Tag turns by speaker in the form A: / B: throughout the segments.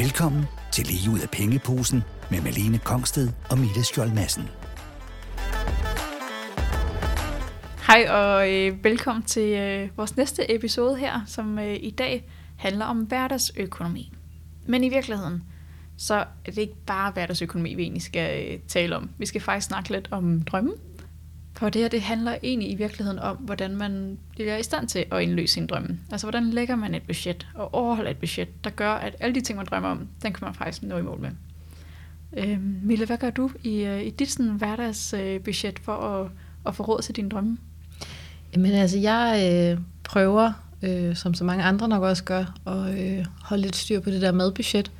A: Velkommen til Lige ud af pengeposen med Malene Kongsted og Mille Skjold Madsen.
B: Hej og øh, velkommen til øh, vores næste episode her, som øh, i dag handler om hverdagsøkonomi. Men i virkeligheden, så er det ikke bare hverdagsøkonomi, vi egentlig skal øh, tale om. Vi skal faktisk snakke lidt om drømmen. For det her, det handler egentlig i virkeligheden om, hvordan man bliver i stand til at indløse sin drømme. Altså, hvordan lægger man et budget og overholder et budget, der gør, at alle de ting, man drømmer om, den kan man faktisk nå i mål med. Øh, Mille, hvad gør du i, øh, i dit sådan, hverdagsbudget øh, for at, at få råd til dine drømme?
C: Jamen altså, jeg øh, prøver, øh, som så mange andre nok også gør, at øh, holde lidt styr på det der madbudget.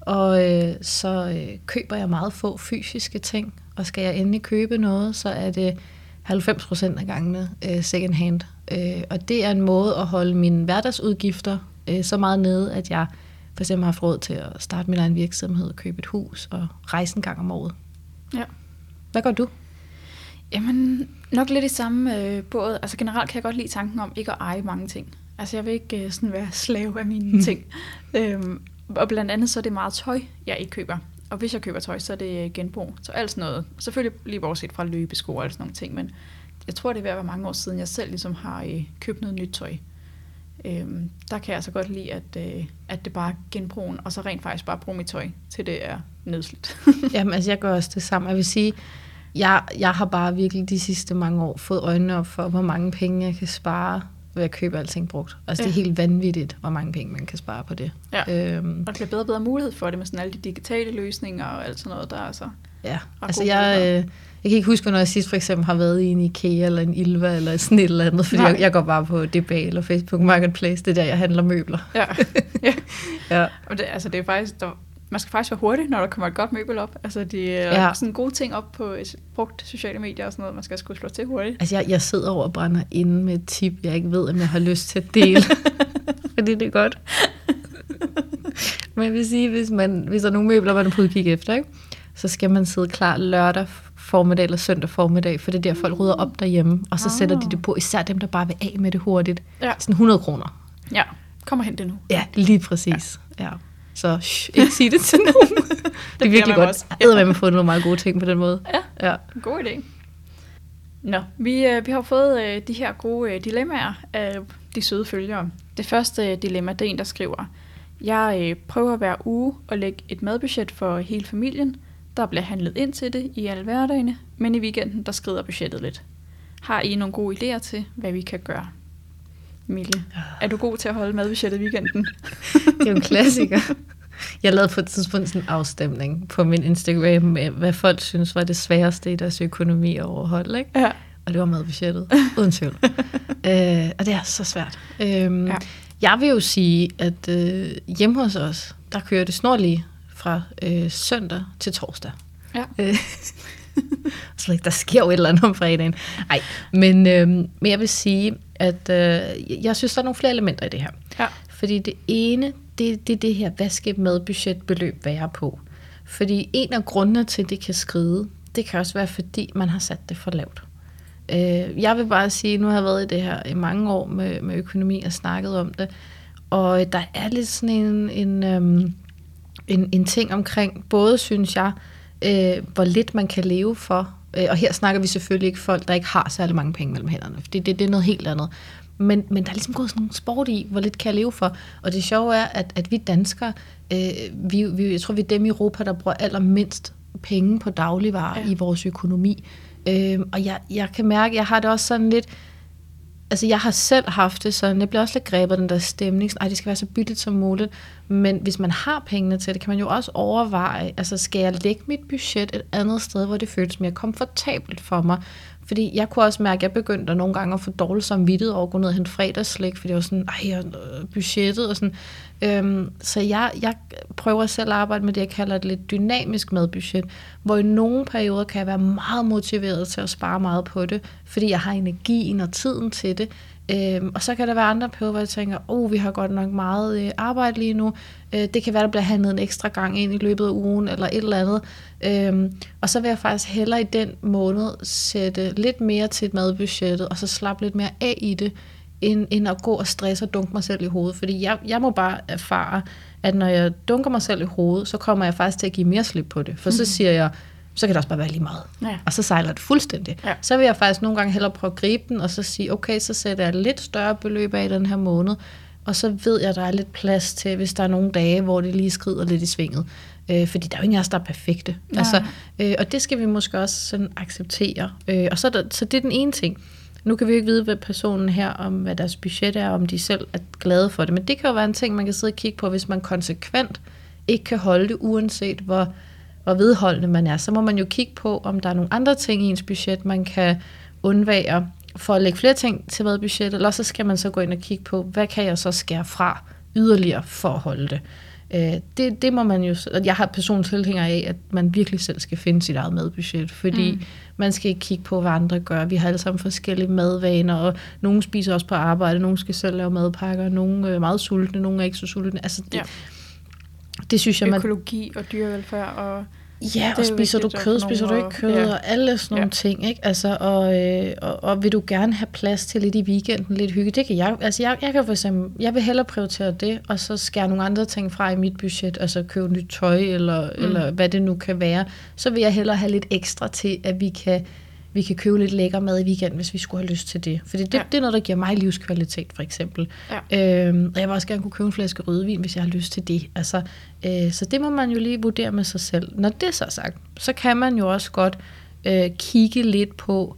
C: Og øh, så øh, køber jeg meget få fysiske ting, og skal jeg endelig købe noget, så er det 90 procent af gangene øh, second hand. Øh, og det er en måde at holde mine hverdagsudgifter øh, så meget nede, at jeg for eksempel har haft råd til at starte min egen virksomhed, købe et hus og rejse en gang om året.
B: Ja.
C: Hvad gør du?
B: Jamen, nok lidt i samme øh, båd. Altså generelt kan jeg godt lide tanken om ikke at eje mange ting. Altså jeg vil ikke øh, sådan være slave af mine ting. Øhm, og blandt andet så er det meget tøj, jeg ikke køber. Og hvis jeg køber tøj, så er det øh, genbrug. Så alt sådan noget. Selvfølgelig lige bortset fra løbesko og sådan nogle ting, men jeg tror, det er ved at være mange år siden, jeg selv ligesom har øh, købt noget nyt tøj. Øhm, der kan jeg altså godt lide, at, øh, at det bare er genbrugen, og så rent faktisk bare bruge mit tøj, til det er nedslidt.
C: Jamen altså, jeg gør også det samme. Jeg vil sige, jeg, jeg har bare virkelig de sidste mange år fået øjnene op for, hvor mange penge jeg kan spare ved at købe alting brugt. Altså ja. det er helt vanvittigt, hvor mange penge man kan spare på det.
B: Ja. Øhm, og der bliver bedre og bedre mulighed for det med sådan alle de digitale løsninger og alt sådan noget, der er altså...
C: Ja, altså jeg, øh, jeg kan ikke huske, når jeg sidst for eksempel har været i en IKEA eller en Ilva eller sådan et eller andet, fordi jeg, jeg går bare på DBA eller Facebook Marketplace, det er der, jeg handler møbler.
B: Ja, ja. ja. Og det, altså det er faktisk, der, man skal faktisk være hurtig, når der kommer et godt møbel op. Altså, de er ja. sådan gode ting op på et brugt sociale medier og sådan noget. Man skal sgu slå til hurtigt.
C: Altså, jeg, jeg sidder over og brænder inde med et tip, jeg ikke ved, om jeg har lyst til at dele. Fordi det er godt. Men jeg vil sige, hvis, man, hvis der er nogle møbler, man er på udkig efter, ikke? så skal man sidde klar lørdag formiddag eller søndag formiddag, for det er der, folk rydder op derhjemme, og så oh. sætter de det på, især dem, der bare vil af med det hurtigt. Ja. Sådan 100 kroner.
B: Ja, kom og hent det nu.
C: Ja, lige præcis. Ja. ja. Så shh, ikke sige det til nogen. det, det er virkelig godt. Jeg ved, at man får nogle meget gode ting på den måde.
B: Ja, ja. god idé. Nå, vi, øh, vi har fået øh, de her gode øh, dilemmaer af de søde følgere. Det første øh, dilemma, det er en, der skriver, jeg øh, prøver hver uge at lægge et madbudget for hele familien. Der bliver handlet ind til det i alle hverdagene, men i weekenden, der skrider budgettet lidt. Har I nogle gode idéer til, hvad vi kan gøre? Mille, er du god til at holde madbudgettet i weekenden?
C: det er jo en klassiker. Jeg lavede på et tidspunkt sådan en afstemning på min Instagram med, hvad folk synes var det sværeste i deres økonomi at overholde. Ikke? Ja. Og det var madbudgettet, uden tvivl. øh, og det er så svært. Øhm, ja. Jeg vil jo sige, at øh, hjemme hos os, der kører det snorlige fra øh, søndag til torsdag. Ja. Øh, så der sker jo et eller andet om fredagen. Nej, men, øh, men jeg vil sige, at øh, jeg synes, der er nogle flere elementer i det her. Ja. Fordi det ene, det, det er det her, hvad skal medbudgetbeløb være på? Fordi en af grundene til, at det kan skride, det kan også være, fordi man har sat det for lavt. Øh, jeg vil bare sige, nu har jeg været i det her i mange år med, med økonomi og snakket om det, og der er lidt sådan en, en, øhm, en, en ting omkring, både synes jeg, øh, hvor lidt man kan leve for, og her snakker vi selvfølgelig ikke folk, der ikke har særlig mange penge mellem hænderne, for det, det, det er noget helt andet. Men, men der er ligesom gået sådan en sport i, hvor lidt kan jeg leve for. Og det sjove er, at, at vi danskere, øh, vi, vi, jeg tror, vi er dem i Europa, der bruger allermindst penge på dagligvarer ja. i vores økonomi. Øh, og jeg, jeg kan mærke, jeg har det også sådan lidt, altså jeg har selv haft det sådan, jeg bliver også lidt grebet af den der stemning, sådan, det skal være så billigt som muligt, men hvis man har pengene til det, kan man jo også overveje, altså skal jeg lægge mit budget et andet sted, hvor det føles mere komfortabelt for mig, fordi jeg kunne også mærke, at jeg begyndte at nogle gange at få dårligt samvittighed over at gå ned og hente fredagsslik, fordi det var sådan, ej, budgettet og sådan. Øhm, så jeg, jeg prøver selv at arbejde med det, jeg kalder et lidt dynamisk madbudget, hvor i nogle perioder kan jeg være meget motiveret til at spare meget på det, fordi jeg har energien og tiden til det. Øhm, og så kan der være andre perioder, hvor jeg tænker, oh, vi har godt nok meget øh, arbejde lige nu. Øh, det kan være, der bliver handlet en ekstra gang ind i løbet af ugen, eller et eller andet. Øhm, og så vil jeg faktisk hellere i den måned sætte lidt mere til et madbudgettet, og så slappe lidt mere af i det, end, end at gå og stresse og dunke mig selv i hovedet. Fordi jeg, jeg må bare erfare, at når jeg dunker mig selv i hovedet, så kommer jeg faktisk til at give mere slip på det. For mm. så siger jeg, så kan det også bare være lige meget. Ja. Og så sejler det fuldstændig. Ja. Så vil jeg faktisk nogle gange hellere prøve at gribe den, og så sige, okay, så sætter jeg lidt større beløb af den her måned, og så ved jeg, at der er lidt plads til, hvis der er nogle dage, hvor det lige skrider lidt i svinget. Øh, fordi der er jo ingen af os, der er perfekte. Ja. Altså, øh, og det skal vi måske også sådan acceptere. Øh, og så, der, så det er den ene ting. Nu kan vi jo ikke vide, hvad personen her, om hvad deres budget er, om de selv er glade for det. Men det kan jo være en ting, man kan sidde og kigge på, hvis man konsekvent ikke kan holde det, uanset hvor, hvor vedholdende man er. Så må man jo kigge på, om der er nogle andre ting i ens budget, man kan undvære for at lægge flere ting til med budgettet, eller så skal man så gå ind og kigge på, hvad kan jeg så skære fra yderligere for at holde det. Øh, det, det må man jo, jeg har personligt tilhænger af, at man virkelig selv skal finde sit eget madbudget, fordi mm. man skal ikke kigge på, hvad andre gør. Vi har alle sammen forskellige madvaner, og nogen spiser også på arbejde, nogen skal selv lave madpakker, nogen er meget sultne, nogen er ikke så sultne. Altså det, ja. Det synes jeg,
B: man... Økologi og dyrevelfærd og
C: Ja, og spiser du kød, spiser du ikke kød, ja. og alle sådan nogle ja. ting, ikke? Altså, og, øh, og, og vil du gerne have plads til lidt i weekenden, lidt hygge, det kan jeg, altså jeg, jeg kan for eksempel, jeg vil hellere prioritere det, og så skære nogle andre ting fra i mit budget, altså købe nyt tøj, eller, mm. eller hvad det nu kan være, så vil jeg hellere have lidt ekstra til, at vi kan vi kan købe lidt lækker mad i weekenden, hvis vi skulle have lyst til det. For det, ja. det er noget, der giver mig livskvalitet, for eksempel. Ja. Øhm, og jeg vil også gerne kunne købe en flaske rødvin, hvis jeg har lyst til det. Altså, øh, så det må man jo lige vurdere med sig selv. Når det er så sagt, så kan man jo også godt øh, kigge lidt på,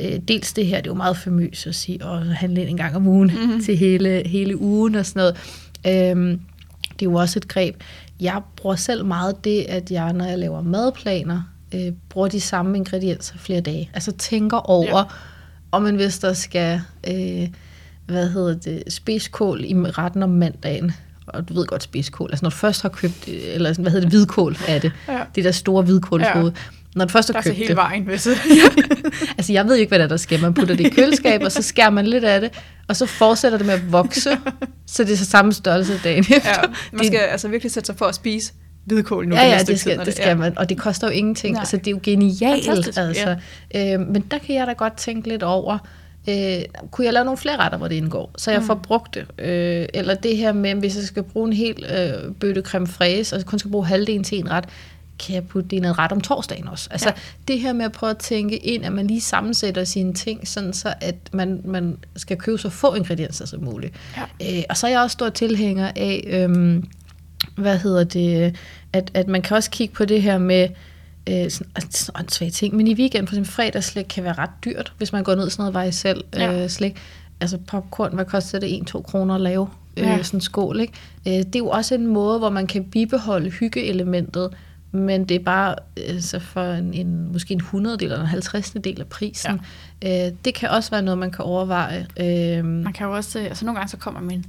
C: øh, dels det her, det er jo meget famøst at sige, at handle ind en gang om ugen mm-hmm. til hele, hele ugen og sådan noget. Øhm, det er jo også et greb. Jeg bruger selv meget det, at jeg, når jeg laver madplaner, øh, bruger de samme ingredienser flere dage. Altså tænker over, ja. om man hvis der skal, øh, hvad hedder det, spidskål i retten om mandagen, og du ved godt spidskål, altså når du først har købt, eller hvad hedder det, hvidkål er det, ja. det der store hvidkålshoved, ja. Når du først har
B: der
C: købt
B: hele
C: det.
B: vejen, hvis det.
C: altså jeg ved ikke, hvad der, der sker. Man putter det i køleskab, og så skærer man lidt af det, og så fortsætter det med at vokse, så det er så samme størrelse dagen efter. Ja,
B: man skal det, altså virkelig sætte sig for at spise hvidkål nu.
C: Ja, ja, det skal, det skal ja. man, og det koster jo ingenting. Nej. Altså, det er jo genialt. Altså. Ja. Øh, men der kan jeg da godt tænke lidt over, øh, kunne jeg lave nogle flere retter, hvor det indgår, så jeg mm. får brugt det. Øh, eller det her med, hvis jeg skal bruge en hel øh, bøtte creme fraise, og kun skal bruge halvdelen til en ret, kan jeg putte det i noget ret om torsdagen også. Altså ja. det her med at prøve at tænke ind, at man lige sammensætter sine ting, sådan så at man, man skal købe så få ingredienser som muligt. Ja. Øh, og så er jeg også stor tilhænger af, øhm, hvad hedder det, at, at man kan også kigge på det her med, øh, sådan, sådan svage ting, men i weekenden, for eksempel fredagsslik, kan være ret dyrt, hvis man går ned sådan noget vej selv ja. øh, slik. Altså popcorn, hvad koster det? 1-2 kroner at lave øh, ja. sådan en skål, ikke? Øh, det er jo også en måde, hvor man kan bibeholde hyggeelementet, men det er bare øh, så for en, en, måske en 100 del eller en 50 del af prisen. Ja. Øh, det kan også være noget, man kan overveje.
B: Øh, man kan jo også, øh, altså nogle gange så kommer min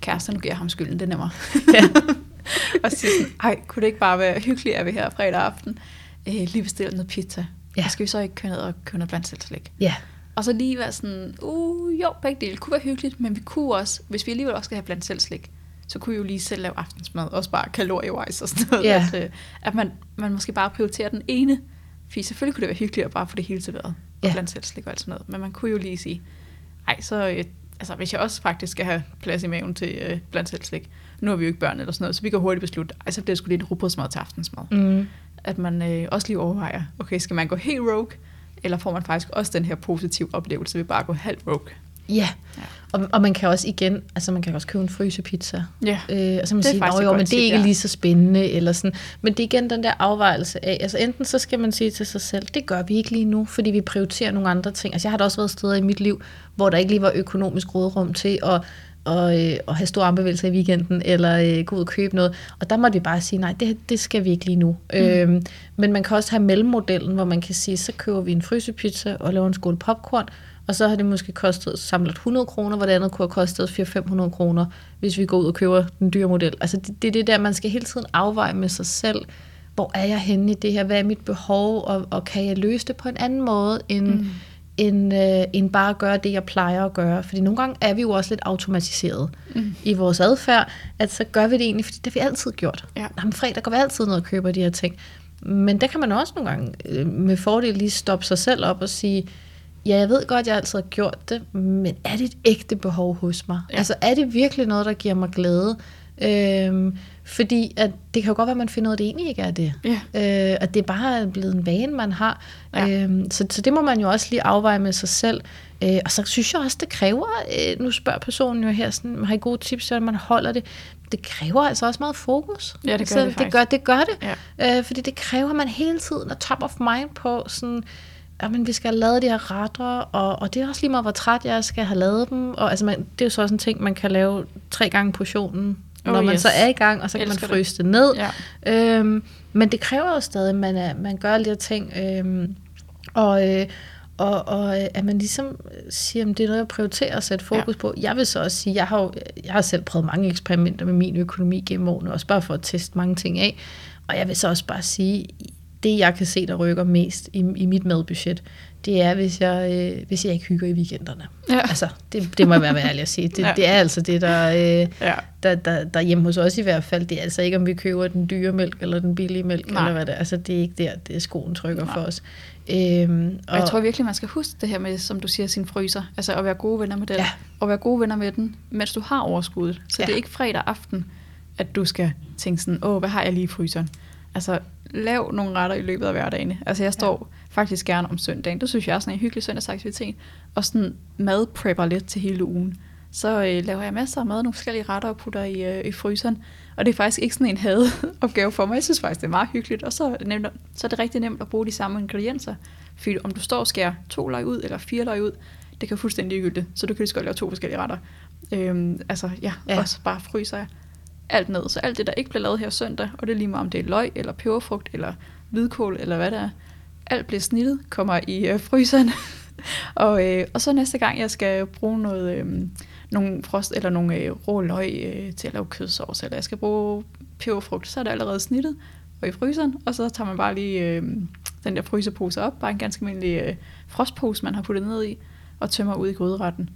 B: kæreste, nu giver jeg ham skylden, det er nemmere. Ja. og siger sådan, ej, kunne det ikke bare være hyggeligt, at vi her fredag aften øh, lige bestiller noget pizza? Ja. Og skal vi så ikke køre ned og købe noget blandt selvslik?
C: Ja.
B: Og så lige være sådan, uh, jo, begge dele kunne være hyggeligt, men vi kunne også, hvis vi alligevel også skal have blandt selvslik, så kunne vi jo lige selv lave aftensmad, også bare kaloriewise og sådan noget. Ja. At, øh, at man, man måske bare prioriterer den ene, fordi selvfølgelig kunne det være hyggeligt at bare få det hele serveret, ja. blandt selvslik og alt sådan noget, men man kunne jo lige sige, ej, så øh, altså, hvis jeg også faktisk skal have plads i maven til øh, blandt selvslik, nu har vi jo ikke børn eller sådan noget, så vi kan hurtigt beslutte, ej, så bliver det sgu lidt rugbrødsmad til aftensmad. Mm. At man øh, også lige overvejer, okay, skal man gå helt rogue, eller får man faktisk også den her positive oplevelse ved bare at gå halv rogue?
C: Ja, ja. Og, og man kan også igen, altså man kan også købe en frysepizza.
B: Ja,
C: øh, og så man det sige, jo, men det er ikke ja. lige så spændende, eller sådan. Men det er igen den der afvejelse af, altså enten så skal man sige til sig selv, det gør vi ikke lige nu, fordi vi prioriterer nogle andre ting. Altså jeg har da også været steder i mit liv, hvor der ikke lige var økonomisk rådrum til at og, øh, og have store armbevægelser i weekenden, eller øh, gå ud og købe noget. Og der måtte vi bare sige, nej, det, det skal vi ikke lige nu. Mm. Øhm, men man kan også have mellemmodellen, hvor man kan sige, så køber vi en frysepizza og laver en skål popcorn, og så har det måske kostet samlet 100 kroner, hvor det andet kunne have kostet 400-500 kroner, hvis vi går ud og køber den dyre model. Altså det, det er det der, man skal hele tiden afveje med sig selv. Hvor er jeg henne i det her? Hvad er mit behov? Og, og kan jeg løse det på en anden måde, end, mm. end, øh, end bare at gøre det, jeg plejer at gøre? Fordi nogle gange er vi jo også lidt automatiseret mm. i vores adfærd, at så gør vi det egentlig, fordi det har vi altid gjort. Ja. Jamen, fredag går vi altid ned og køber de her ting. Men der kan man også nogle gange øh, med fordel lige stoppe sig selv op og sige, ja, jeg ved godt, jeg altid har gjort det, men er det et ægte behov hos mig? Ja. Altså, er det virkelig noget, der giver mig glæde? Øhm, fordi at det kan jo godt være, at man finder ud af, at det egentlig ikke er det. Ja. Øh, at det bare er blevet en vane, man har. Ja. Øhm, så, så det må man jo også lige afveje med sig selv. Øh, og så synes jeg også, det kræver, øh, nu spørger personen jo her, sådan, har I gode tips, så man holder det? Det kræver altså også meget fokus.
B: Ja, det gør
C: så
B: det faktisk.
C: Det gør det. Gør det. Ja. Øh, fordi det kræver, at man hele tiden er top of mind på sådan men vi skal have lavet de her retter, og, og det er også lige meget, hvor træt jeg skal have lavet dem. Og altså, man, det er jo så også en ting, man kan lave tre gange portionen, oh, når man yes. så er i gang, og så kan man fryse det, det ned. Ja. Øhm, men det kræver jo stadig, at man, er, man gør her ting. Øhm, og, øh, og, og at man ligesom siger, at det er noget, jeg prioriterer at sætte fokus ja. på. Jeg vil så også sige, jeg har, jo, jeg har selv prøvet mange eksperimenter med min økonomi gennem årene, også bare for at teste mange ting af. Og jeg vil så også bare sige, det jeg kan se, der rykker mest i, i mit madbudget, det er, hvis jeg, øh, hvis jeg ikke hygger i weekenderne. Ja. Altså, det, det må jeg være ærlig at sige. Det, ja. det er altså det, der, øh, ja. der, der, der hjemme hos os i hvert fald. Det er altså ikke, om vi køber den dyre mælk eller den billige mælk, Nej. eller hvad det er. Altså, det er ikke der, det er skoen trykker Nej. for os.
B: Øhm, og, og jeg tror virkelig, man skal huske det her med, som du siger, sin fryser. Altså at være gode venner med den. Ja. Og være gode venner med den, mens du har overskuddet. Så ja. det er ikke fredag aften, at du skal tænke sådan, åh, hvad har jeg lige i fryseren? Altså, lav nogle retter i løbet af hverdagen. Altså, jeg står ja. faktisk gerne om søndagen. Det synes jeg er sådan en hyggelig søndagsaktivitet. Og sådan mad prepper lidt til hele ugen. Så øh, laver jeg masser af mad, nogle forskellige retter og putter i, øh, i fryseren. Og det er faktisk ikke sådan en hadeopgave for mig. Jeg synes faktisk, det er meget hyggeligt. Og så, nemt, så er det rigtig nemt at bruge de samme ingredienser. Fordi om du står og skærer to løg ud, eller fire løg ud, det kan fuldstændig ligegyldigt. Så du kan lige så godt lave to forskellige retter. Øhm, altså, ja, ja, også bare fryser jeg alt ned. Så alt det, der ikke bliver lavet her søndag, og det er lige meget om det er løg, eller peberfrugt, eller hvidkål, eller hvad det er, alt bliver snittet, kommer i øh, fryseren. og, øh, og så næste gang, jeg skal bruge noget, øh, nogle frost, eller nogle øh, rå løg øh, til at lave kødsovs, eller jeg skal bruge peberfrugt, så er det allerede snittet og i fryseren, og så tager man bare lige øh, den der frysepose op, bare en ganske almindelig øh, frostpose, man har puttet ned i, og tømmer ud i gryderetten.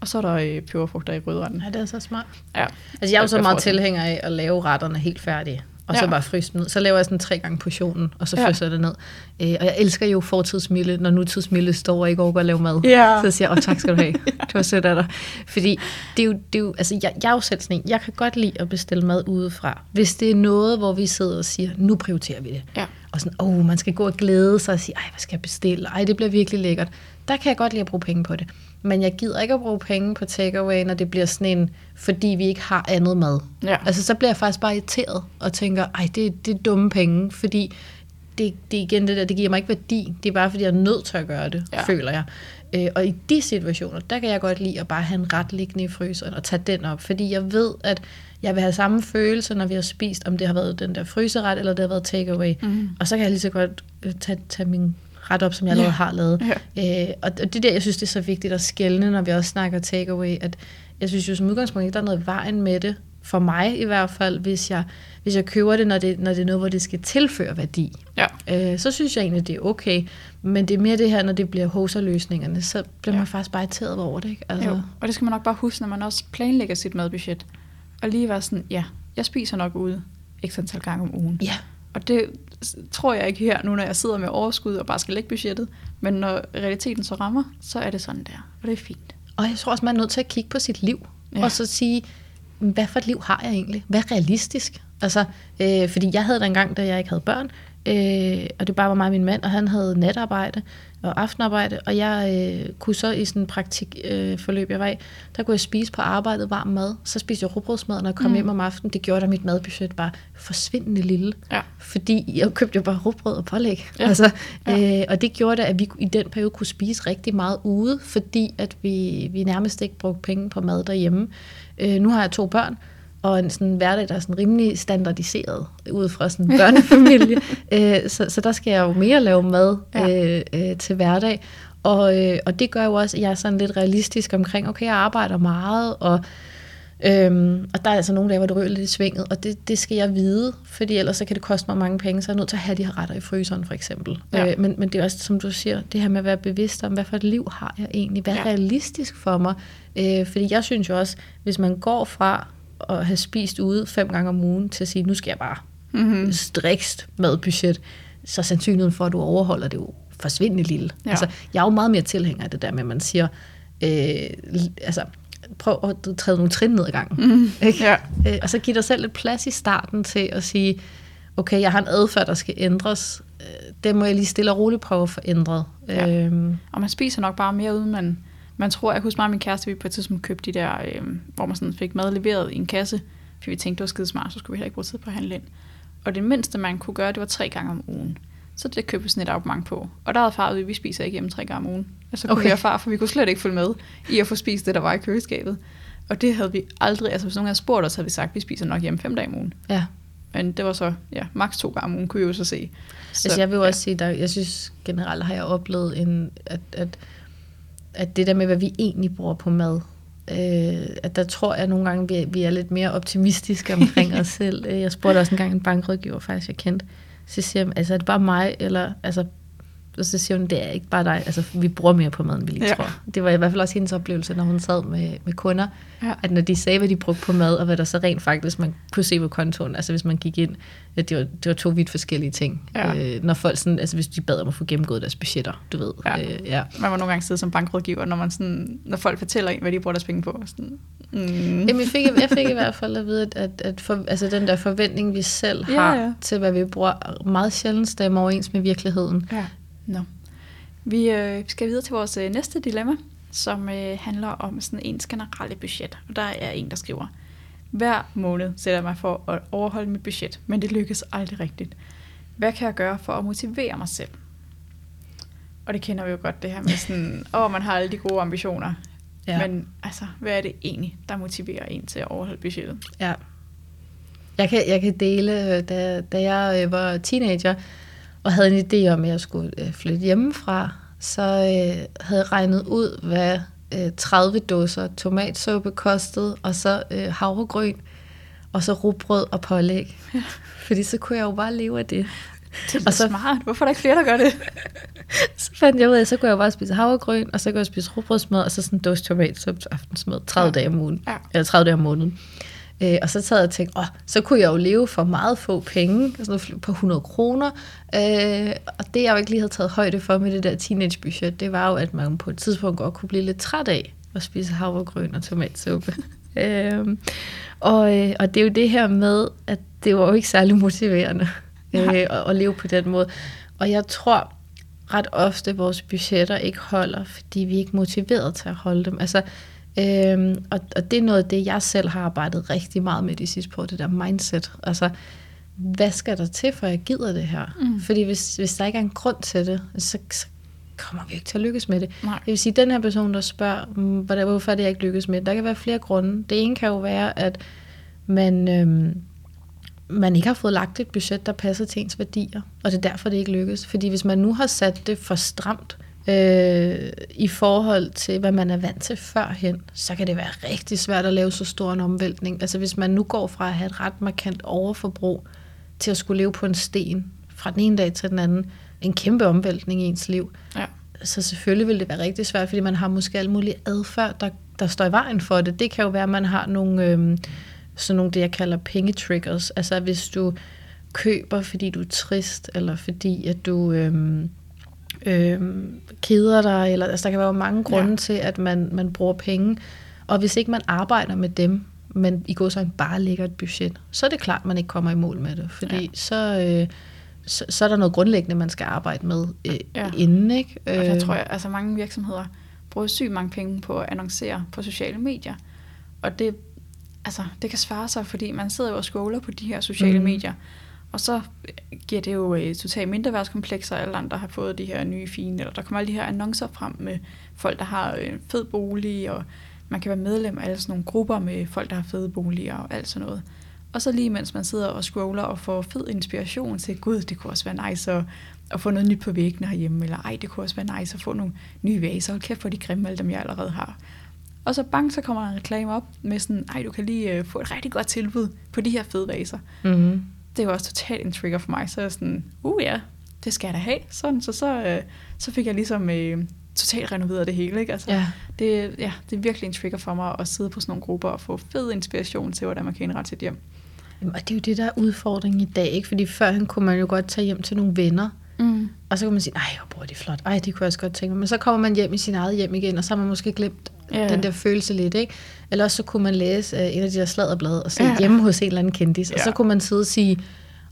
B: Og så er der øh, peberfrugter i grødretten.
C: Ja, det er så smart. Ja. Altså, jeg er jo så meget tilhænger af at lave retterne helt færdige. Og ja. så bare fryse dem ned. Så laver jeg sådan tre gange portionen, og så fryser jeg det ned. Øh, og jeg elsker jo fortidsmille, når nutidsmille står og ikke overgår at lave mad. Ja. Så siger jeg, åh tak skal du have. Det var sødt af dig. Fordi det er jo, det er jo altså jeg, jeg er jo selv sådan en, jeg kan godt lide at bestille mad udefra. Hvis det er noget, hvor vi sidder og siger, nu prioriterer vi det. Ja. Og sådan, åh, man skal gå og glæde sig og sige, ej, hvad skal jeg bestille? Ej, det bliver virkelig lækkert. Der kan jeg godt lide at bruge penge på det. Men jeg gider ikke at bruge penge på takeaway, når det bliver sådan en, fordi vi ikke har andet mad. Ja. Altså, så bliver jeg faktisk bare irriteret og tænker, ej, det, det er dumme penge, fordi det, det igen det der, det giver mig ikke værdi. Det er bare, fordi jeg er nødt til at gøre det, ja. føler jeg. Øh, og i de situationer, der kan jeg godt lide at bare have en ret liggende i fryseren og tage den op, fordi jeg ved, at jeg vil have samme følelse, når vi har spist, om det har været den der fryseret, eller det har været takeaway. Mm. Og så kan jeg lige så godt øh, tage, tage min ret op, som jeg allerede ja. har lavet. Ja. Øh, og det der, jeg synes, det er så vigtigt at skælne, når vi også snakker takeaway, at jeg synes jo som udgangspunkt ikke, der er noget vejen med det, for mig i hvert fald, hvis jeg, hvis jeg køber det når, det, når det er noget, hvor det skal tilføre værdi. Ja. Øh, så synes jeg egentlig, det er okay. Men det er mere det her, når det bliver hoserløsningerne, så bliver ja. man faktisk bare irriteret over det. Ikke?
B: Altså. Jo. Og det skal man nok bare huske, når man også planlægger sit madbudget. Og lige være sådan, ja, jeg spiser nok ude x antal gange om ugen. Ja. Og det tror jeg ikke her, nu når jeg sidder med overskud og bare skal lægge budgettet. Men når realiteten så rammer, så er det sådan der. Og det er fint.
C: Og jeg tror også, man er nødt til at kigge på sit liv. Ja. Og så sige, hvad for et liv har jeg egentlig? Hvad er realistisk? Altså, øh, fordi jeg havde den gang, da jeg ikke havde børn, øh, og det bare var mig og min mand, og han havde natarbejde og aftenarbejde, og jeg øh, kunne så i sådan en praktikforløb, øh, jeg var i, der kunne jeg spise på arbejdet varm mad. Så spiste jeg råbrødsmad, når jeg kom mm. hjem om aftenen. Det gjorde, at mit madbudget var forsvindende lille. Ja. Fordi jeg købte jo bare råbrød og pålæg. Ja. Altså, ja. øh, og det gjorde, at vi i den periode kunne spise rigtig meget ude, fordi at vi, vi nærmest ikke brugte penge på mad derhjemme. Øh, nu har jeg to børn, og en sådan hverdag, der er sådan rimelig standardiseret ud fra sådan en børnefamilie. øh, så, så der skal jeg jo mere lave mad ja. øh, øh, til hverdag. Og, øh, og det gør jo også, at jeg er sådan lidt realistisk omkring, okay, jeg arbejder meget, og, øhm, og der er altså nogle dage, hvor det ryger lidt i svinget, og det, det skal jeg vide, fordi ellers så kan det koste mig mange penge, så jeg er nødt til at have de her retter i fryseren for eksempel. Ja. Øh, men, men det er også, som du siger, det her med at være bevidst om, hvad for et liv har jeg egentlig, hvad er ja. realistisk for mig, øh, fordi jeg synes jo også, hvis man går fra at have spist ude fem gange om ugen, til at sige, nu skal jeg bare mm-hmm. strikst madbudget, så sandsynligheden for, at du overholder det jo forsvindende lille. Ja. Altså, jeg er jo meget mere tilhænger af det der med, at man siger, øh, altså, prøv at træde nogle trin ned ad gangen. Mm, ikke? Ja. Øh, og så giv dig selv lidt plads i starten til at sige, okay, jeg har en adfærd, der skal ændres. Øh, det må jeg lige stille og roligt prøve at få ændret. Ja.
B: Øhm. Og man spiser nok bare mere, uden man, man tror, jeg husker mig og min kæreste, vi på et tidspunkt købte de der, øh, hvor man sådan fik mad leveret i en kasse, fordi vi tænkte, det var skide smart, så skulle vi heller ikke bruge tid på at handle ind. Og det mindste, man kunne gøre, det var tre gange om ugen. Så det købte sådan et abonnement på. Og der havde far at vi spiser ikke hjemme tre gange om ugen. Og så kunne okay. vi far, for vi kunne slet ikke følge med i at få spist det, der var i køleskabet. Og det havde vi aldrig, altså hvis nogen havde spurgt os, havde vi sagt, at vi spiser nok hjemme fem dage om ugen. Ja. Men det var så, ja, maks to gange om ugen, kunne vi jo så se.
C: Så, altså jeg vil jo ja. også sige, at jeg synes generelt har jeg oplevet, en, at, at, at det der med, hvad vi egentlig bruger på mad, øh, at der tror jeg nogle gange, vi, vi er lidt mere optimistiske omkring os selv. Jeg spurgte også engang en bankrådgiver, faktisk jeg kendte, så siger jeg, altså er det bare mig, eller altså og så siger hun, det er ikke bare dig, altså vi bruger mere på maden, vi lige ja. tror. Det var i hvert fald også hendes oplevelse, når hun sad med, med kunder, ja. at når de sagde, hvad de brugte på mad, og hvad der så rent faktisk, man kunne se på kontoen, altså hvis man gik ind, at det var, det var to vidt forskellige ting. Ja. Øh, når folk sådan, altså hvis de bad om at få gennemgået deres budgetter, du ved. Ja.
B: Øh, ja. Man var nogle gange sidde som bankrådgiver, når, man sådan, når folk fortæller en, hvad de bruger deres penge på. Sådan,
C: mm. Jamen, jeg, fik, jeg fik i hvert fald at vide, at, at, at for, altså den der forventning, vi selv har ja, ja. til, hvad vi bruger, meget sjældent stemmer overens med virkeligheden. Ja.
B: No. Vi øh, skal videre til vores øh, næste dilemma, som øh, handler om sådan ens generelle budget. Og der er en, der skriver, hver måned sætter jeg mig for at overholde mit budget, men det lykkes aldrig rigtigt. Hvad kan jeg gøre for at motivere mig selv? Og det kender vi jo godt, det her med sådan, åh, oh, man har alle de gode ambitioner. Ja. Men altså, hvad er det egentlig, der motiverer en til at overholde budgettet? Ja.
C: Jeg kan, jeg kan dele, da, da jeg øh, var teenager, og havde en idé om, at jeg skulle øh, flytte hjemmefra, så øh, havde jeg regnet ud, hvad øh, 30 dåser tomatsuppe kostede, og så øh, havregryn, og så rugbrød og pålæg. Ja. Fordi så kunne jeg jo bare leve af det.
B: Det er og så, smart. Hvorfor er der ikke flere, der gør det?
C: så fandt jeg ud af, at så kunne jeg bare spise havregryn, og så kunne jeg spise rugbrødsmad, og så sådan en dåse tomatsuppe til aftensmad 30 ja. dage om ugen. Ja. Eller 30 dage om måneden. Øh, og så sad jeg og tænkte, åh, så kunne jeg jo leve for meget få penge, altså på 100 kroner. Øh, og det jeg jo ikke lige havde taget højde for med det der teenagebudget, det var jo, at man på et tidspunkt godt kunne blive lidt træt af at spise havregryn og tomatsuppe. øh, og, øh, og det er jo det her med, at det var jo ikke særlig motiverende øh, at, at leve på den måde. Og jeg tror ret ofte, at vores budgetter ikke holder, fordi vi er ikke motiveret til at holde dem. Altså, Øhm, og, og det er noget af det, jeg selv har arbejdet rigtig meget med de sidste på, det der mindset. Altså, hvad skal der til, for jeg gider det her? Mm. Fordi hvis, hvis der ikke er en grund til det, så, så kommer vi ikke til at lykkes med det. Nej. Det vil sige, den her person, der spørger, mm, hvordan, hvorfor det, jeg ikke lykkes med det, der kan være flere grunde. Det ene kan jo være, at man, øhm, man ikke har fået lagt et budget, der passer til ens værdier, og det er derfor, det ikke lykkes. Fordi hvis man nu har sat det for stramt, øh, i forhold til, hvad man er vant til førhen, så kan det være rigtig svært at lave så stor en omvæltning. Altså hvis man nu går fra at have et ret markant overforbrug til at skulle leve på en sten fra den ene dag til den anden, en kæmpe omvæltning i ens liv. Ja. Så selvfølgelig vil det være rigtig svært, fordi man har måske alle mulige adfærd, der, der står i vejen for det. Det kan jo være, at man har nogle, øh, sådan nogle det, jeg kalder pengetriggers. Altså hvis du køber, fordi du er trist, eller fordi at du... Øh, øh, keder dig, eller altså, der kan være mange grunde ja. til, at man, man bruger penge. Og hvis ikke man arbejder med dem, men i går så bare lægger et budget, så er det klart, man ikke kommer i mål med det. Fordi ja. så, øh, så, så er der noget grundlæggende, man skal arbejde med øh, ja. inden. Ikke?
B: Og der øh. tror jeg, altså mange virksomheder bruger sygt mange penge på at annoncere på sociale medier. Og det, altså, det kan svare sig, fordi man sidder jo og scroller på de her sociale mm. medier. Og så øh, giver det jo totalt totalt mindreværdskomplekser, alle andre har fået de her nye fine, eller der kommer alle de her annoncer frem med folk, der har øh, en fed bolig, og man kan være medlem af alle sådan nogle grupper med folk, der har fede boliger og alt sådan noget. Og så lige mens man sidder og scroller og får fed inspiration til, gud, det kunne også være nice at, at få noget nyt på væggene herhjemme, eller ej, det kunne også være nice at få nogle nye vaser, hold kæft for de grimme, alle dem jeg allerede har. Og så bang, så kommer der en reklame op med sådan, ej, du kan lige få et rigtig godt tilbud på de her fede vaser. Mm-hmm det var også totalt en trigger for mig. Så jeg sådan, uh ja, det skal jeg da have. Sådan, så, så, øh, så fik jeg ligesom øh, totalt renoveret det hele. Ikke? Altså, ja. Det, ja, det er virkelig en trigger for mig at sidde på sådan nogle grupper og få fed inspiration til, hvordan man kan indrette sit hjem.
C: Jamen, og det er jo det, der er udfordringen i dag. Ikke? Fordi førhen kunne man jo godt tage hjem til nogle venner. Mm. Og så kan man sige, nej, hvor er det flot. Ej, det kunne jeg også godt tænke mig. Men så kommer man hjem i sin eget hjem igen, og så har man måske glemt ja. den der følelse lidt, ikke? Eller også så kunne man læse uh, en af de der sladderblade og se ja. hjemme hos en eller anden kendis, ja. og så kunne man sidde og sige,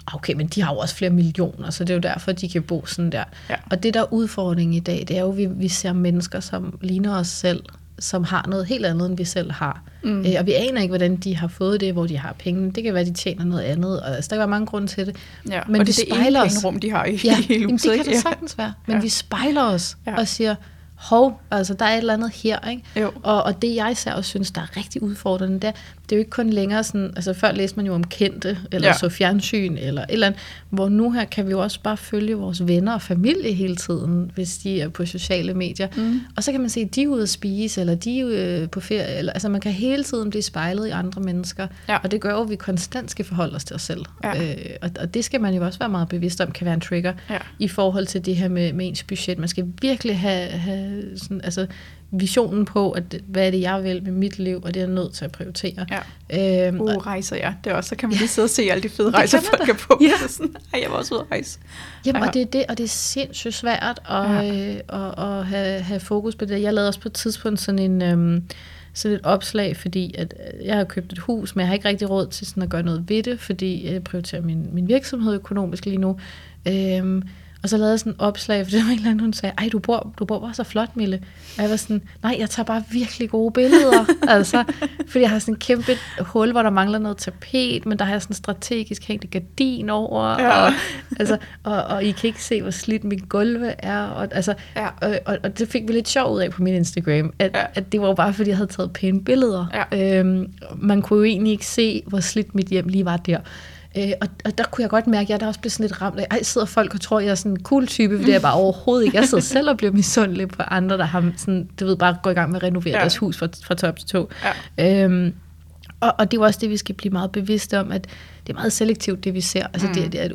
C: ah, okay, men de har jo også flere millioner, så det er jo derfor, de kan bo sådan der. Ja. Og det der er udfordringen i dag, det er jo, at vi, vi ser mennesker, som ligner os selv, som har noget helt andet, end vi selv har. Mm. Øh, og vi aner ikke, hvordan de har fået det, hvor de har penge. Det kan være, de tjener noget andet, og altså, der kan være mange grunde til det.
B: Ja, men og det, det spejler os. rum, de har i
C: ja,
B: hele
C: huset. det kan det sagtens være. Men ja. vi spejler os ja. og siger, hov, altså der er et eller andet her, ikke? Jo. Og, og det jeg især også synes, der er rigtig udfordrende, det er, det er jo ikke kun længere sådan, altså før læste man jo om kendte, eller ja. så fjernsyn, eller et eller andet, hvor nu her kan vi jo også bare følge vores venner og familie hele tiden, hvis de er på sociale medier. Mm. Og så kan man se, at de er ude at spise, eller de er øh, på ferie, eller, altså man kan hele tiden blive spejlet i andre mennesker, ja. og det gør jo, at vi konstant skal forholde os til os selv. Ja. Øh, og, og det skal man jo også være meget bevidst om, kan være en trigger, ja. i forhold til det her med, med ens budget. Man skal virkelig have, have sådan, altså, visionen på, at hvad er det, jeg vil med mit liv, og det er jeg nødt til at prioritere.
B: Ja. Øhm, uh, rejser, ja. Det er også, så kan man lige sidde og se alle de fede rejser, folk er på. Ja. Sådan, Ej, jeg var også ude at rejse.
C: Jamen, ja. og det er det, og det er sindssygt svært at, ja. øh, at, at have, have fokus på det. Jeg lavede også på et tidspunkt sådan en... Øhm, sådan et opslag, fordi at øh, jeg har købt et hus, men jeg har ikke rigtig råd til sådan at gøre noget ved det, fordi jeg prioriterer min, min virksomhed økonomisk lige nu. Øhm, og så lavede jeg sådan et opslag, for det var en eller anden, hun sagde, ej, du bor, du bor bare så flot, Mille. Og jeg var sådan, nej, jeg tager bare virkelig gode billeder. altså, fordi jeg har sådan en kæmpe hul, hvor der mangler noget tapet, men der har jeg sådan strategisk hængt gardin over. Ja. Og, altså, og, og, I kan ikke se, hvor slidt mit gulve er. Og, altså, ja. og, og, og, det fik vi lidt sjov ud af på min Instagram, at, ja. at det var bare, fordi jeg havde taget pæne billeder. Ja. Øhm, man kunne jo egentlig ikke se, hvor slidt mit hjem lige var der. Øh, og, og der kunne jeg godt mærke, at jeg der også blev sådan lidt ramt af, ej, sidder folk og tror, jeg er sådan en cool type, for det er bare overhovedet ikke. Jeg sidder selv og bliver misundelig på andre, der har sådan, du ved, bare går i gang med at renovere ja. deres hus fra, fra top til to. Ja. Øhm, og, og det er også det, vi skal blive meget bevidste om, at det er meget selektivt, det vi ser. Altså mm. det, det er et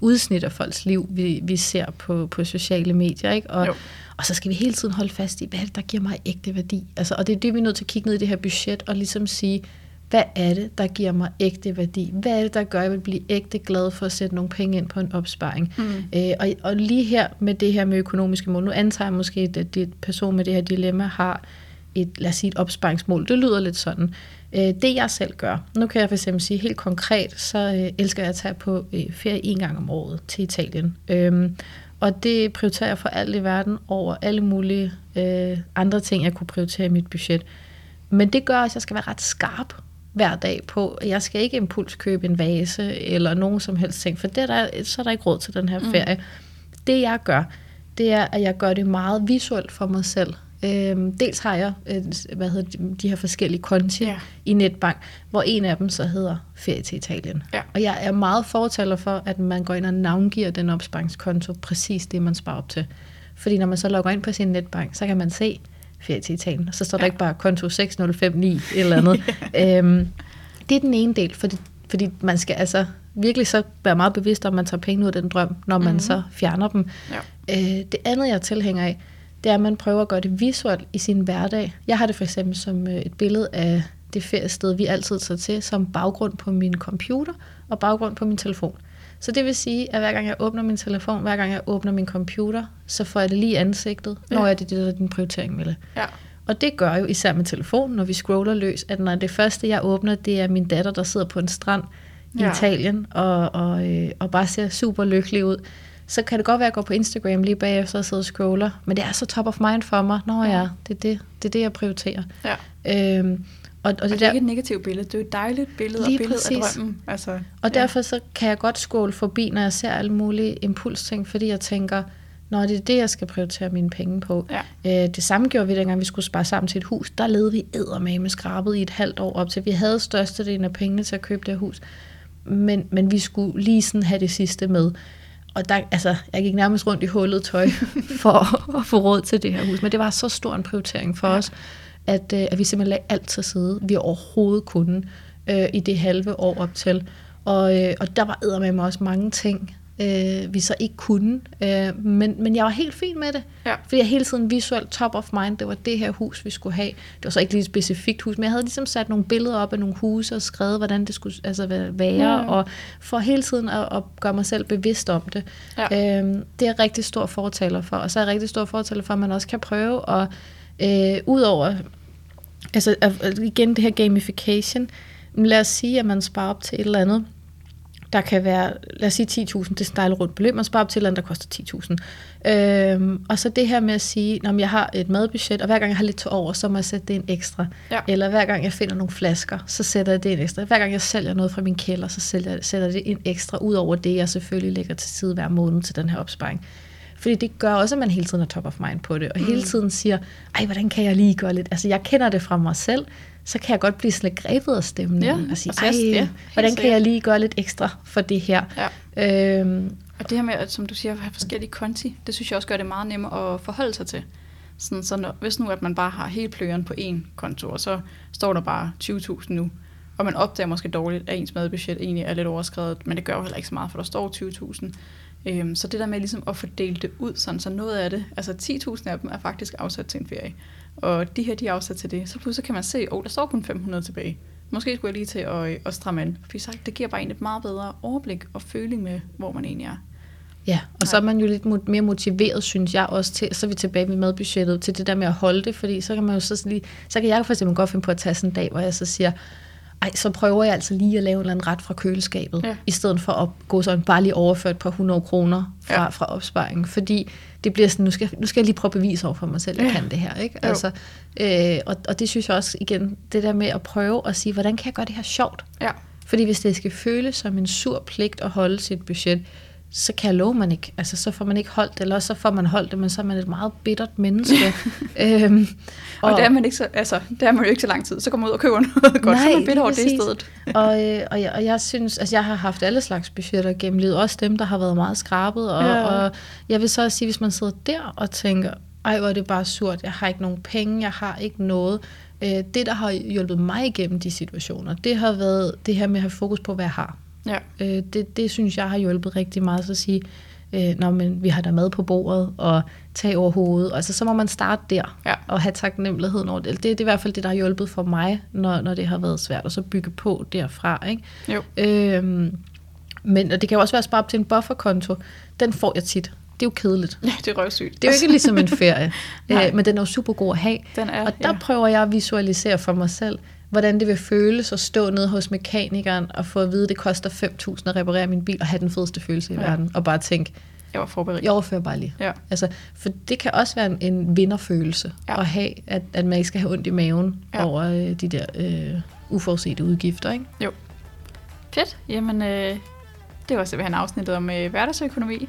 C: udsnit af folks liv, vi, vi ser på, på sociale medier, ikke? Og, og så skal vi hele tiden holde fast i, hvad er det, der giver mig ægte værdi? Altså, og det er det, vi er nødt til at kigge ned i det her budget, og ligesom sige, hvad er det, der giver mig ægte værdi? Hvad er det, der gør, at jeg vil blive ægte glad for at sætte nogle penge ind på en opsparing? Mm. Øh, og, og lige her med det her med økonomiske mål, nu antager jeg måske, at det person med det her dilemma har et, lad os sige, et opsparingsmål. Det lyder lidt sådan. Øh, det jeg selv gør, nu kan jeg for eksempel sige helt konkret, så øh, elsker jeg at tage på øh, ferie en gang om året til Italien. Øh, og det prioriterer jeg for alt i verden over alle mulige øh, andre ting, jeg kunne prioritere i mit budget. Men det gør også, at jeg skal være ret skarp hver dag på, jeg skal ikke impulskøbe en vase eller nogen som helst ting, for det er der, så er der ikke råd til den her mm. ferie. Mm. Det jeg gør, det er, at jeg gør det meget visuelt for mig selv. Øhm, dels har jeg øh, hvad hedder de, de her forskellige konti ja. i netbank, hvor en af dem så hedder Ferie til Italien. Ja. Og jeg er meget fortaler for, at man går ind og navngiver den opsparingskonto præcis det, man sparer op til. Fordi når man så logger ind på sin netbank, så kan man se, ferie til Italien. Så står ja. der ikke bare konto 6059 eller andet. øhm, det er den ene del, fordi, fordi man skal altså virkelig så være meget bevidst om, at man tager penge ud af den drøm, når man mm-hmm. så fjerner dem. Ja. Øh, det andet, jeg er tilhænger af, det er, at man prøver at gøre det visuelt i sin hverdag. Jeg har det for eksempel som øh, et billede af det feriested, vi altid tager til, som baggrund på min computer og baggrund på min telefon. Så det vil sige, at hver gang jeg åbner min telefon, hver gang jeg åbner min computer, så får jeg det lige i ansigtet, ja. når jeg det, det der er din prioritering, Mille. Ja. Og det gør jo især med telefonen, når vi scroller løs, at når det første, jeg åbner, det er min datter, der sidder på en strand i ja. Italien, og, og, øh, og bare ser super lykkelig ud, så kan det godt være, at jeg går på Instagram lige bagefter og sidder og scroller, men det er så top of mind for mig. Nå ja, ja det, er det, det er det, jeg prioriterer. Ja. Øhm,
B: og, og, det, og det er der, ikke et negativt billede, det er et dejligt billede og billede præcis. af drømmen. Altså,
C: og ja. derfor så kan jeg godt skåle forbi, når jeg ser alle mulige impulsting, fordi jeg tænker, når det er det, jeg skal prioritere mine penge på. Ja. Øh, det samme gjorde vi, dengang vi skulle spare sammen til et hus. Der levede vi med skrabet i et halvt år op til. Vi havde størstedelen af pengene til at købe det hus, men, men vi skulle lige sådan have det sidste med. Og der, altså, jeg gik nærmest rundt i hullet tøj for at få råd til det her hus. Men det var så stor en prioritering for ja. os at, øh, at vi simpelthen lagde alt til side, vi overhovedet kunne øh, i det halve år op til. Og, øh, og der var med mig også mange ting, øh, vi så ikke kunne. Øh, men, men jeg var helt fin med det,
B: Ja.
C: fordi jeg hele tiden visuelt top of mind, det var det her hus, vi skulle have. Det var så ikke lige et specifikt hus, men jeg havde ligesom sat nogle billeder op af nogle huse og skrevet, hvordan det skulle altså, være,
B: Ja.
C: og for hele tiden at, at gøre mig selv bevidst om det.
B: Ja.
C: Øhm, det er jeg rigtig stor fortaler for, og så er jeg rigtig stor fortaler for, at man også kan prøve at, øh, udover, altså at- at igen det her gamification, lad os sige, at man sparer op til et eller andet, der kan være, lad os sige 10.000, det er rundt beløb, man sparer op til et eller andet, der koster 10.000. Øhm, og så det her med at sige, når jeg har et madbudget, og hver gang jeg har lidt til over, så må jeg sætte det en ekstra.
B: Ja.
C: Eller hver gang jeg finder nogle flasker, så sætter jeg det en ekstra. Hver gang jeg sælger noget fra min kælder, så sælger, sætter jeg det en ekstra, ud over det, jeg selvfølgelig lægger til side hver måned til den her opsparing. Fordi det gør også, at man hele tiden er top of mind på det, og hele tiden siger, ej, hvordan kan jeg lige gøre lidt? Altså, jeg kender det fra mig selv, så kan jeg godt blive sådan lidt grebet af stemningen,
B: Ja,
C: og sige, ej,
B: ja,
C: hvordan kan jeg lige gøre lidt ekstra for det her?
B: Ja.
C: Øhm,
B: Og det her med, at, som du siger, at have forskellige konti, det synes jeg også gør det meget nemmere at forholde sig til. Sådan, så når, hvis nu, at man bare har helt pløjeren på én konto, og så står der bare 20.000 nu, og man opdager måske dårligt, at ens madbudget egentlig er lidt overskrevet, men det gør jo heller ikke så meget, for der står 20.000. Øhm, så det der med ligesom at fordele det ud, sådan, så noget af det, altså 10.000 af dem er faktisk afsat til en ferie, og de her, de er afsat til det, så pludselig kan man se, at oh, der står kun 500 tilbage. Måske skulle jeg lige til at, øh, at stramme an, fordi sagt, det giver bare en et meget bedre overblik og føling med, hvor man egentlig er.
C: Ja, og så er man jo lidt mere motiveret, synes jeg også til, så er vi tilbage med madbudgettet, til det der med at holde det, fordi så kan man jo så lige, så kan jeg for eksempel godt finde på at tage sådan en dag, hvor jeg så siger, ej, så prøver jeg altså lige at lave en eller anden ret fra køleskabet,
B: Ja.
C: i stedet for at gå sådan bare lige overføre et par hundrede kroner fra,
B: Ja.
C: fra opsparingen, fordi det bliver sådan, nu skal, nu skal jeg lige prøve at bevise over for mig selv, at jeg
B: Ja.
C: kan det her, ikke?
B: Jo.
C: Altså, øh, og, og det synes jeg også, igen, det der med at prøve at sige, hvordan kan jeg gøre det her sjovt?
B: Ja,
C: Fordi hvis det skal føles som en sur pligt at holde sit budget, så kan jeg love, man ikke. Altså, så får man ikke holdt det, eller så får man holdt det, men så er man et meget bittert menneske. øhm,
B: Og, og det er man ikke så, altså, det er man jo ikke så lang tid. Så kommer man ud og køber noget godt, så er man bitter over det stedet.
C: og, øh, og, jeg, og jeg synes, altså jeg har haft alle slags budgetter gennem livet, også dem, der har været meget skrabet, og,
B: Ja.
C: og jeg vil så også sige, hvis man sidder der og tænker, ej, hvor er det bare surt, jeg har ikke nogen penge, jeg har ikke noget. Øh, det, der har hjulpet mig igennem de situationer, det har været det her med at have fokus på, hvad jeg har.
B: Ja,
C: Øh, det, det synes jeg har hjulpet rigtig meget så at sige, øh, når men vi har der mad på bordet og tag over hovedet. Altså, så må man starte der
B: Ja.
C: og have taknemmeligheden over det. Det, det er i hvert fald det, der har hjulpet for mig, når, når det har været svært, og så bygge på derfra. Ikke?
B: jo.
C: Øhm, men og det kan jo også være at spare op til en bufferkonto. Den får jeg tit. Det er jo kedeligt.
B: Ja, det er røvsygt.
C: Det er jo ikke ligesom en ferie, øh, men den er jo super god at have.
B: Den er,
C: Og der
B: ja.
C: prøver jeg at visualisere for mig selv, hvordan det vil føles at stå nede hos mekanikeren og få at vide, at det koster 5.000 at reparere min bil og have den fedeste følelse i
B: Ja.
C: verden. Og bare tænke,
B: Jeg var forberedt.
C: jeg overfører bare lige.
B: Ja.
C: Altså, for det kan også være en, en vinderfølelse
B: Ja.
C: at have, at, at man ikke skal have ondt i maven Ja. over øh, de der øh, uforudsete udgifter. Ikke?
B: Fedt. Jamen, øh, det var simpelthen afsnittet om øh, hverdagsøkonomi.